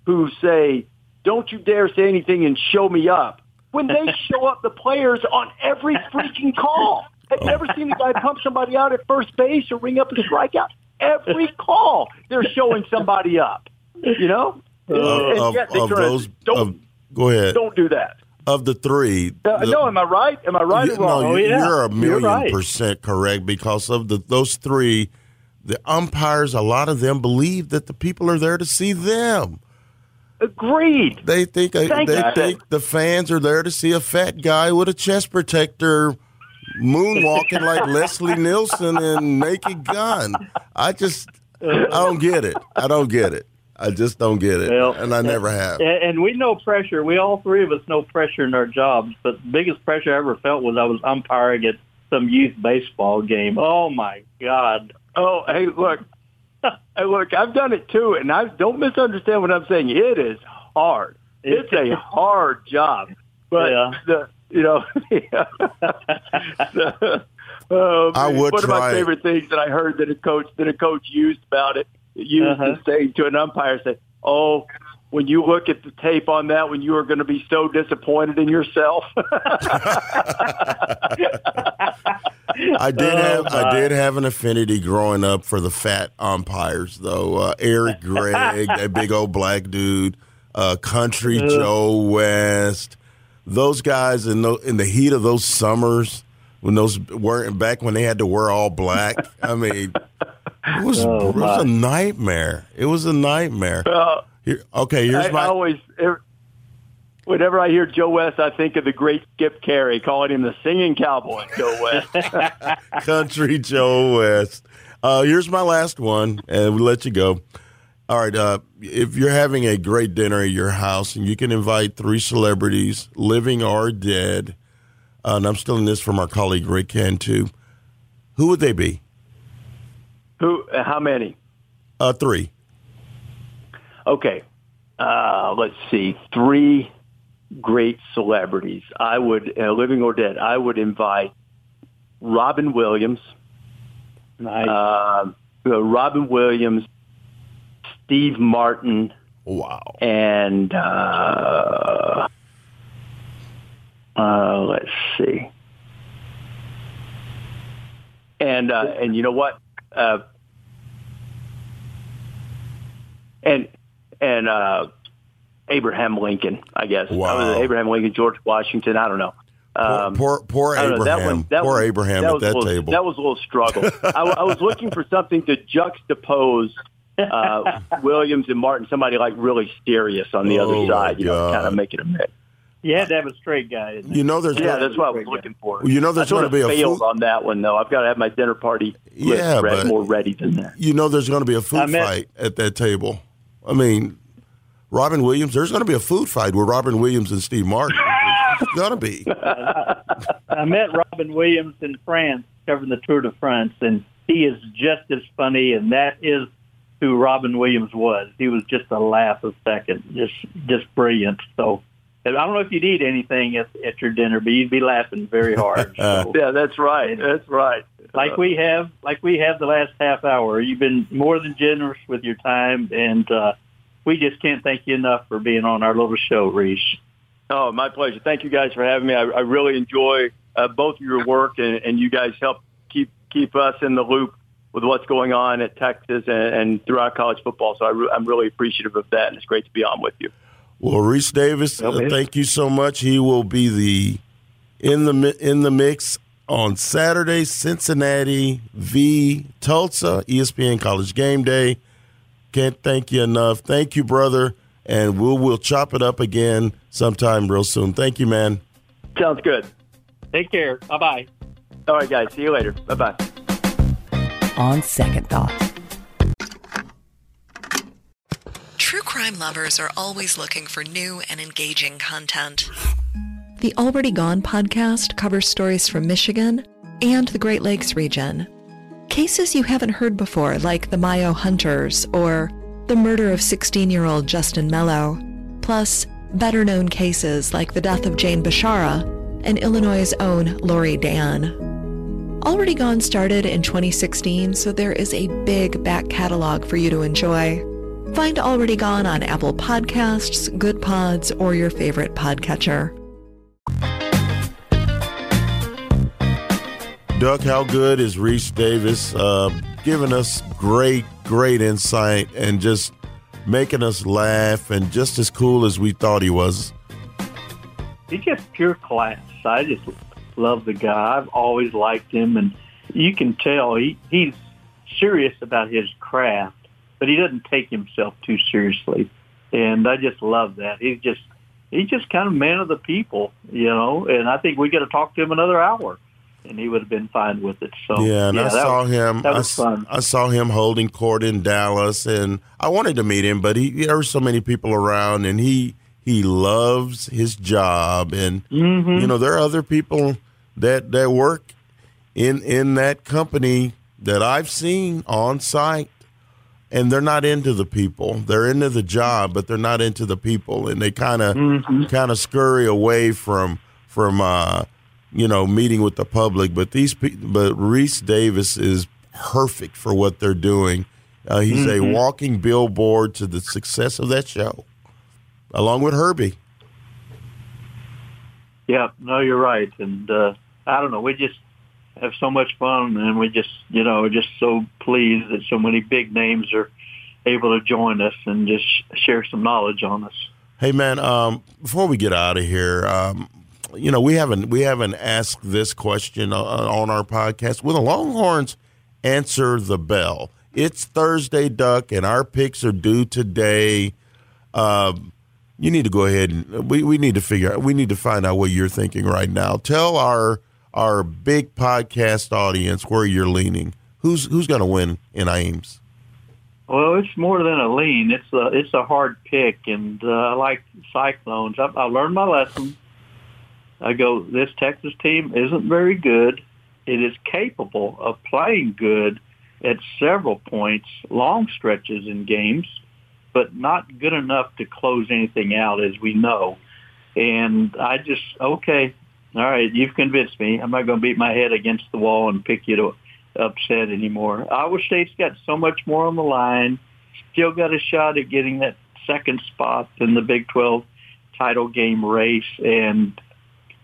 who say, "Don't you dare say anything and show me up." When they show up the players on every freaking call. I've you oh. ever seen a guy pump somebody out at first base or ring up a strikeout? Every call, they're showing somebody up. You know, Of, of, of those, don't of, go ahead. don't do that. Of the three, Uh, the- no, am I right? Am I right you, or wrong? no, Oh, you, yeah. you're a You're million right. percent correct because of the those three, the umpires. A lot of them believe that the people are there to see them. Agreed. They think uh, Thank they you. think the fans are there to see a fat guy with a chest protector moonwalking like Leslie Nielsen in Naked Gun. I just I don't get it. I don't get it. I just don't get it, Well, and I never have. And, and we know pressure. We all three of us know pressure in our jobs. But the biggest pressure I ever felt was I was umpiring at some youth baseball game. Oh my God! Oh, hey, look. Hey, look, I've done it too, and I don't misunderstand what I'm saying. It is hard. It's a hard job, but Yeah. the you know, the, oh, I man, would one of try my it. favorite things that I heard that a coach that a coach used about it used Uh-huh. to say to an umpire say, "Oh." When you look at the tape on that, when you are going to be so disappointed in yourself, I did Oh, have I did have an affinity growing up for the fat umpires though. Uh, Eric Gregg, that big old black dude. uh, Country Joe West, those guys in the, in the heat of those summers when those weren't back when they had to wear all black. I mean, it was Oh, it was a nightmare. It was a nightmare. Well, Here, okay, here's I, my I always, er- whenever I hear Joe West, I think of the great Skip Caray, calling him the singing cowboy, Joe West. Country Joe West. Uh, here's my last one, and we'll let you go. All right. Uh, if you're having a great dinner at your house and you can invite three celebrities, living or dead, uh, and I'm stealing this from our colleague Rick Cantu, who would they be? Who? uh, How many? Uh, three. Okay. Uh, let's see. Three great celebrities. I would, uh, living or dead, I would invite Robin Williams, Nice. uh, uh, Robin Williams, Steve Martin, Wow. and uh, uh, let's see. And uh, and you know what? Uh, and and uh, Abraham Lincoln, I guess. Wow. Abraham Lincoln, George Washington. I don't know. Um, poor poor I don't know, Abraham. that one- that poor was- Abraham that at that little, table. That was a little struggle. I, I was looking for something to juxtapose uh, Williams and Martin, somebody like really serious on the Oh, other side, you know, kind of make it a mix. You had to have a straight guy. Isn't you know, there's Yeah, gonna- that's what I was looking for. You know there's gonna be a failed food- on that one though. I've got to have my dinner party Yeah, re- but- more ready than that. you know there's going to be a food I met- fight at that table. I mean, Robin Williams. There's going to be a food fight with Robin Williams and Steve Martin. It's going to be. I met Robin Williams in France covering the Tour de France, and he is just as funny, and that is who Robin Williams was. He was just a laugh a second, just just brilliant. So and I don't know if you'd eat anything at, at your dinner, but you'd be laughing very hard. So, Yeah, that's right. That's right. like we have, like we have the last half hour, you've been more than generous with your time, and uh, we just can't thank you enough for being on our little show, Rece. Oh, my pleasure. Thank you guys for having me. I, I really enjoy uh, both of your work, and, and you guys help keep keep us in the loop with what's going on at Texas and, and throughout college football. So I re- I'm really appreciative of that, and it's great to be on with you. Well, Rece Davis, uh, thank you so much. He will be the in the in the mix on Saturday, Cincinnati v Tulsa, ESPN College Game Day. Can't thank you enough. Thank you, brother, and we'll we'll chop it up again sometime real soon. Thank you, man. Sounds good. Take care. Bye bye. All right, guys. See you later. Bye bye. On second thought. True crime lovers are always looking for new and engaging content. The Already Gone podcast covers stories from Michigan and the Great Lakes region. Cases you haven't heard before, like the Mayo Hunters or the murder of 16 year old Justin Mello, plus better known cases like the death of Jane Bashara and Illinois' own Lori Dan. Already Gone started in 2016, so there is a big back catalog for you to enjoy. Find Already Gone on Apple Podcasts, Good Pods, or your favorite podcatcher. Duck, how good is Rece Davis uh, giving us great, great insight and just making us laugh and just as cool as we thought he was. He's just pure class. I just love the guy. I've always liked him, and you can tell he, he's serious about his craft, but he doesn't take himself too seriously. And I just love that. He's just he's just kind of man of the people, you know. And I think we got to talk to him another hour, and he would have been fine with it. So Yeah, and I that saw was- him. That was s- fun. I saw him holding court in Dallas, and I wanted to meet him, but he there were so many people around, and he he loves his job, and Mm-hmm. you know there are other people that that work in in that company that I've seen on site, and they're not into the people. They're into the job, but they're not into the people, and they kind of Mm-hmm. kind of scurry away from from uh, you know meeting with the public. But these but Rece Davis is perfect for what they're doing. Uh, he's Mm-hmm. a walking billboard to the success of that show, along with Herbie. Yeah, no, you're right. And uh, I don't know, we just have so much fun, and we just, you know, just so pleased that so many big names are able to join us and just share some knowledge on us. Hey man, um, before we get out of here, um, you know we haven't we haven't asked this question uh, on our podcast. Will the Longhorns answer the bell? It's Thursday, Duck, and our picks are due today. Um, you need to go ahead and we, we need to figure out we need to find out what you're thinking right now. Tell our our big podcast audience where you're leaning. Who's who's going to win in Ames? Well, it's more than a lean. It's a it's a hard pick, and uh, I like Cyclones. I, I learned my lesson. I go, this Texas team isn't very good. It is capable of playing good at several points, long stretches in games, but not good enough to close anything out, as we know. And I just, okay, all right, you've convinced me. I'm not going to beat my head against the wall and pick you to upset anymore. Iowa State's got so much more on the line. Still got a shot at getting that second spot in the Big 12 title game race. And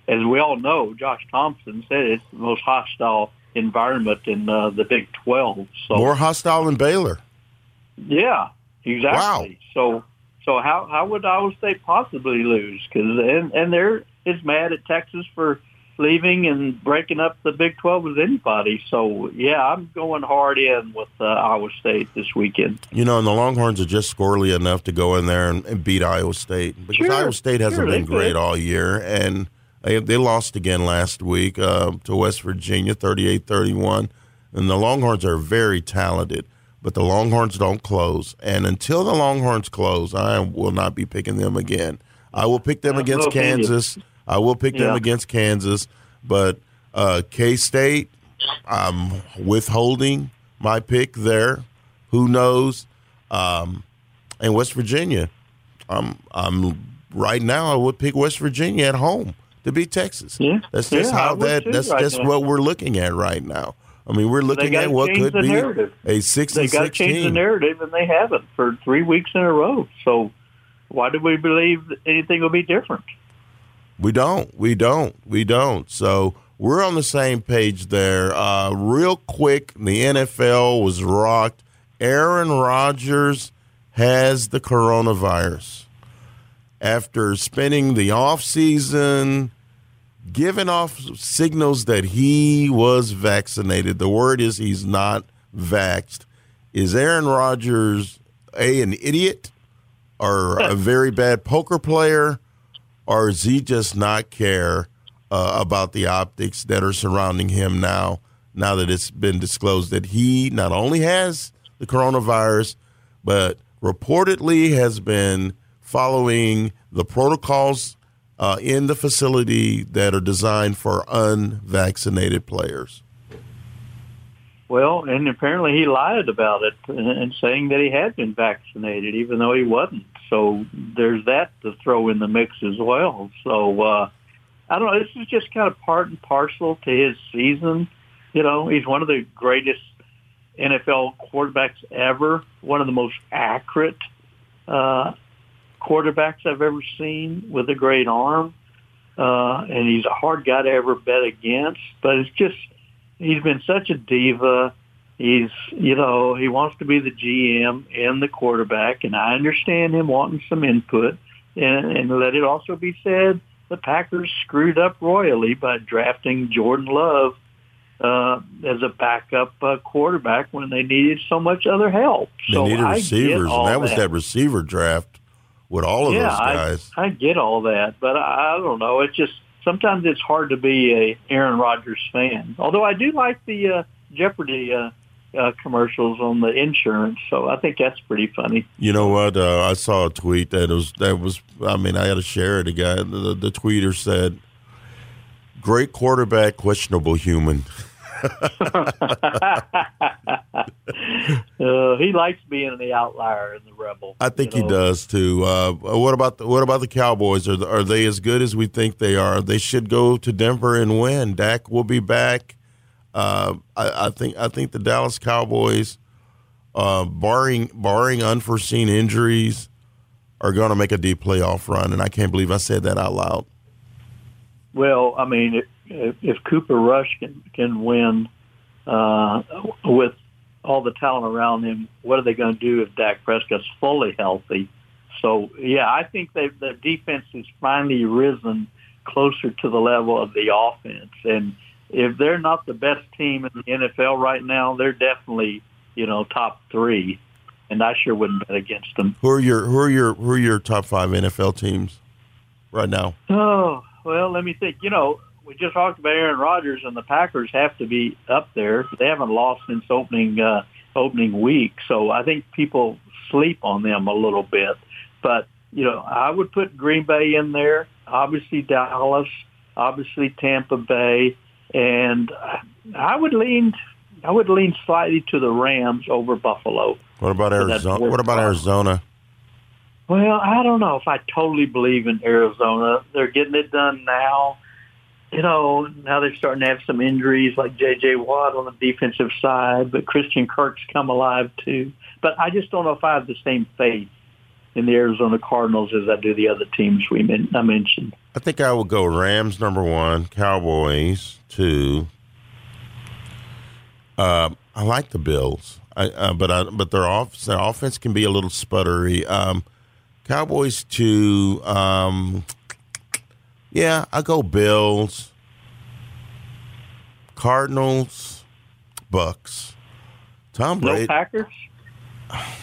as we all know, Josh Thompson said it's the most hostile environment in uh, the Big 12. So more hostile than Baylor. Yeah, exactly. Wow. So so how how would Iowa State possibly lose? Because and and they're is mad at Texas for leaving and breaking up the Big 12 with anybody. So, yeah, I'm going hard in with uh, Iowa State this weekend. You know, and the Longhorns are just squirrely enough to go in there and, and beat Iowa State because sure, Iowa State hasn't sure, been great all year. And they, they lost again last week uh, to West Virginia, 38 31. And the Longhorns are very talented, but the Longhorns don't close. And until the Longhorns close, I will not be picking them again. I will pick them against Kansas. I will pick them yeah. against Kansas, but uh, K State, I'm withholding my pick there. Who knows? Um, and West Virginia, I'm I'm right now. I would pick West Virginia at home to beat Texas. Yeah. That's just yeah, how that. That's right just now. what we're looking at right now. I mean, we're looking at what could be narrative. a six they and got to change the narrative, and they haven't for three weeks in a row. So, why do we believe anything will be different? We don't. We don't. We don't. So we're on the same page there. Uh, real quick, the NFL was rocked. Aaron Rodgers has the coronavirus after spending the offseason giving off signals that he was vaccinated. The word is he's not vaxxed. Is Aaron Rodgers a an idiot or a very bad poker player? Or does he just not care uh, about the optics that are surrounding him now? Now that it's been disclosed that he not only has the coronavirus, but reportedly has been following the protocols uh, in the facility that are designed for unvaccinated players. Well, and apparently he lied about it and saying that he had been vaccinated, even though he wasn't. So there's that to throw in the mix as well. So uh, I don't know. This is just kind of part and parcel to his season. You know, he's one of the greatest NFL quarterbacks ever. One of the most accurate uh, quarterbacks I've ever seen with a great arm. Uh, and he's a hard guy to ever bet against. But it's just he's been such a diva. He's, you know, he wants to be the GM and the quarterback, and I understand him wanting some input. And, and let it also be said, the Packers screwed up royally by drafting Jordan Love uh, as a backup uh, quarterback when they needed so much other help. They so needed I receivers, and that was that. that receiver draft with all of yeah, those guys. I, I get all that, but I, I don't know. It's just sometimes it's hard to be a Aaron Rodgers fan. Although I do like the uh, Jeopardy uh, uh, commercials on the insurance, so I think that's pretty funny. You know what? Uh, I saw a tweet that was that was. I mean, I got to share it. The guy, the, the tweeter said, "Great quarterback, questionable human." uh, he likes being the outlier and the rebel. I think you he does too. Uh, what about the, what about the Cowboys? Are are they as good as we think they are? They should go to Denver and win. Dak will be back. Uh, I, I think I think the Dallas Cowboys, uh, barring barring unforeseen injuries, are going to make a deep playoff run. And I can't believe I said that out loud. Well, I mean, if, if, Cooper Rush can can win uh, with all the talent around him, what are they going to do if Dak Prescott's fully healthy? So yeah, I think the defense has finally risen closer to the level of the offense. And if they're not the best team in the NFL right now, they're definitely you know top three. And I sure wouldn't bet against them. Who are your who are your who are your top five NFL teams right now? Oh well, let me think. You know, we just talked about Aaron Rodgers, and the Packers have to be up there. They haven't lost since opening uh, opening week, so I think people sleep on them a little bit. But you know, I would put Green Bay in there. Obviously Dallas, obviously Tampa Bay, and I would lean I would lean slightly to the Rams over Buffalo. What about Arizona? What about Arizona? Well, I don't know if I totally believe in Arizona. They're getting it done now. You know, now they're starting to have some injuries like J.J. Watt on the defensive side, but Christian Kirk's come alive too. But I just don't know if I have the same faith in the Arizona Cardinals as I do the other teams we men- I mentioned. I think I would go Rams number one, Cowboys two. Uh, I like the Bills, I, uh, but I, but their offense, their offense can be a little sputtery. Um, Cowboys two. Um, yeah, I go Bills. Cardinals, Bucks. Tom Brady. No Packers.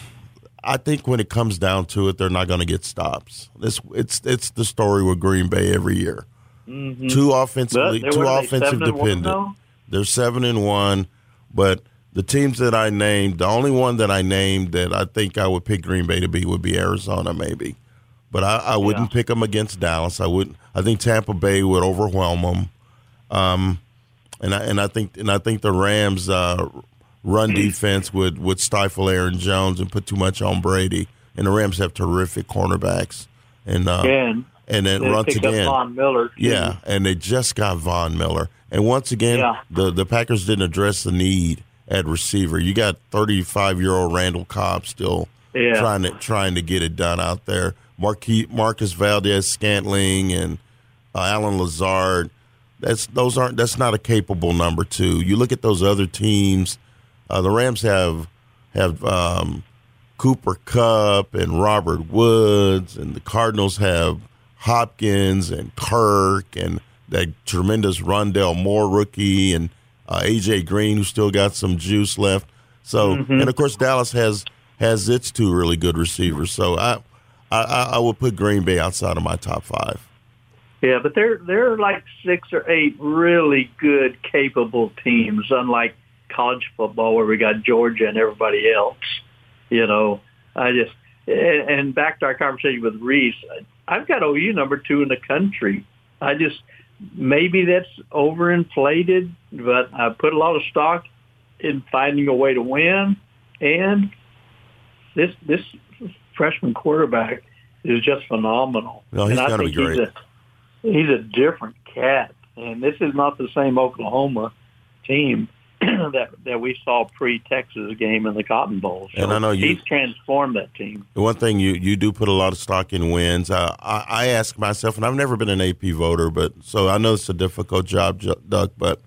I think when it comes down to it, they're not going to get stops. This it's it's the story with Green Bay every year. Mm-hmm. Two offensively, But two they- what offensive seven one dependent. They're seven and one, but the teams that I named, the only one that I named that I think I would pick Green Bay to be would be Arizona, maybe. But I, I wouldn't Yeah. pick them against Dallas. I wouldn't. I think Tampa Bay would overwhelm them. Um, and I and I think and I think the Rams' uh, run defense would would stifle Aaron Jones and put too much on Brady. And the Rams have terrific cornerbacks. And uh, And and then once again, Von Miller. too. yeah, and they just got Von Miller. And once again, Yeah. the the Packers didn't address the need at receiver. You got 35 year old Randall Cobb still Yeah. trying to trying to get it done out there. Marquis, Marcus Valdes-Scantling and uh, Allen Lazard. That's those aren't that's not a capable number two. You look at those other teams. Uh, the Rams have have um, Cooper Kupp and Robert Woods, and the Cardinals have Hopkins and Kirk and that tremendous Rondale Moore rookie and uh, AJ Green who still got some juice left. So and of course Dallas has has its two really good receivers. So I I, I I would put Green Bay outside of my top five. Yeah, but they're they're like six or eight really good, capable teams. Unlike college football, where we got Georgia and everybody else. You know, I just and, and back to our conversation with Rece, I've got OU number two in the country. I just maybe that's overinflated, but I put a lot of stock in finding a way to win, and this this freshman quarterback is just phenomenal. No, he's and I gonna be great. He's a, he's a different cat, and this is not the same Oklahoma team that that we saw pre Texas game in the Cotton Bowl. So And I know you- he's transformed that team. The one thing you, you do put a lot of stock in wins. Uh, I, I ask myself, and I've never been an AP voter, but so I know it's a difficult job, Duck. But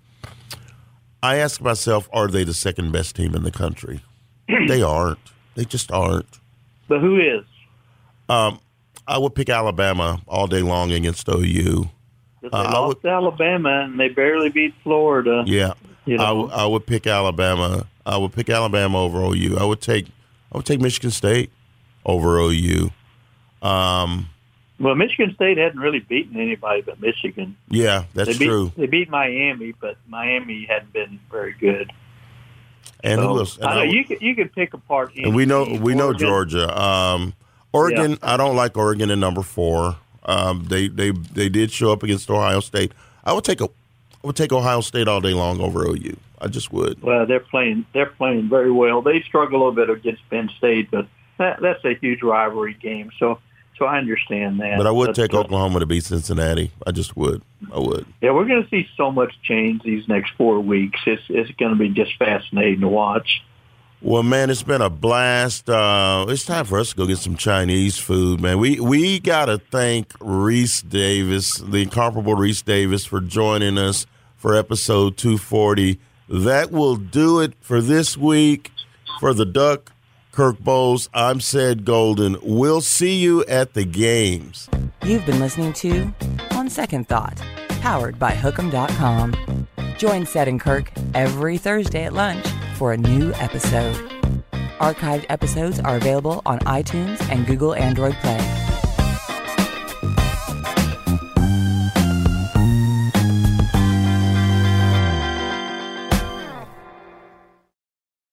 I ask myself, are they the second best team in the country? they aren't. They just aren't. But who is? Um, I would pick Alabama all day long against OU. But Uh, they I lost would- Alabama and they barely beat Florida. Yeah, You I, know. w- I would pick Alabama. I would pick Alabama over OU. I would take I would take Michigan State over OU. Um, Well, Michigan State hadn't really beaten anybody but Michigan. yeah, that's they beat, true. They beat Miami, but Miami hadn't been very good. And So, who else? And I know I would- you could you could pick apart. And we know we know Georgia. Um, Oregon, I don't like Oregon in number four. Um, they they they did show up against Ohio State. I would take a I would take Ohio State all day long over OU. I just would. Well, they're playing they're playing very well. They struggle a little bit against Penn State, but that, that's a huge rivalry game. So so I understand that. But I would take uh, Oklahoma to beat Cincinnati. I just would. I would. Yeah, we're going to see so much change these next four weeks. It's it's going to be just fascinating to watch. Well, man, it's been a blast. Uh, it's time for us to go get some Chinese food, man. We we gotta thank Rece Davis, the incomparable Rece Davis, for joining us for episode 240. That will do it for this week for the Duck Kirk Bohls, I'm Ced Golden. We'll see you at the games. You've been listening to On Second Thought, powered by Hook'em.com. Join Ced and Kirk every Thursday at lunch for a new episode. Archived episodes are available on iTunes and Google Android Play.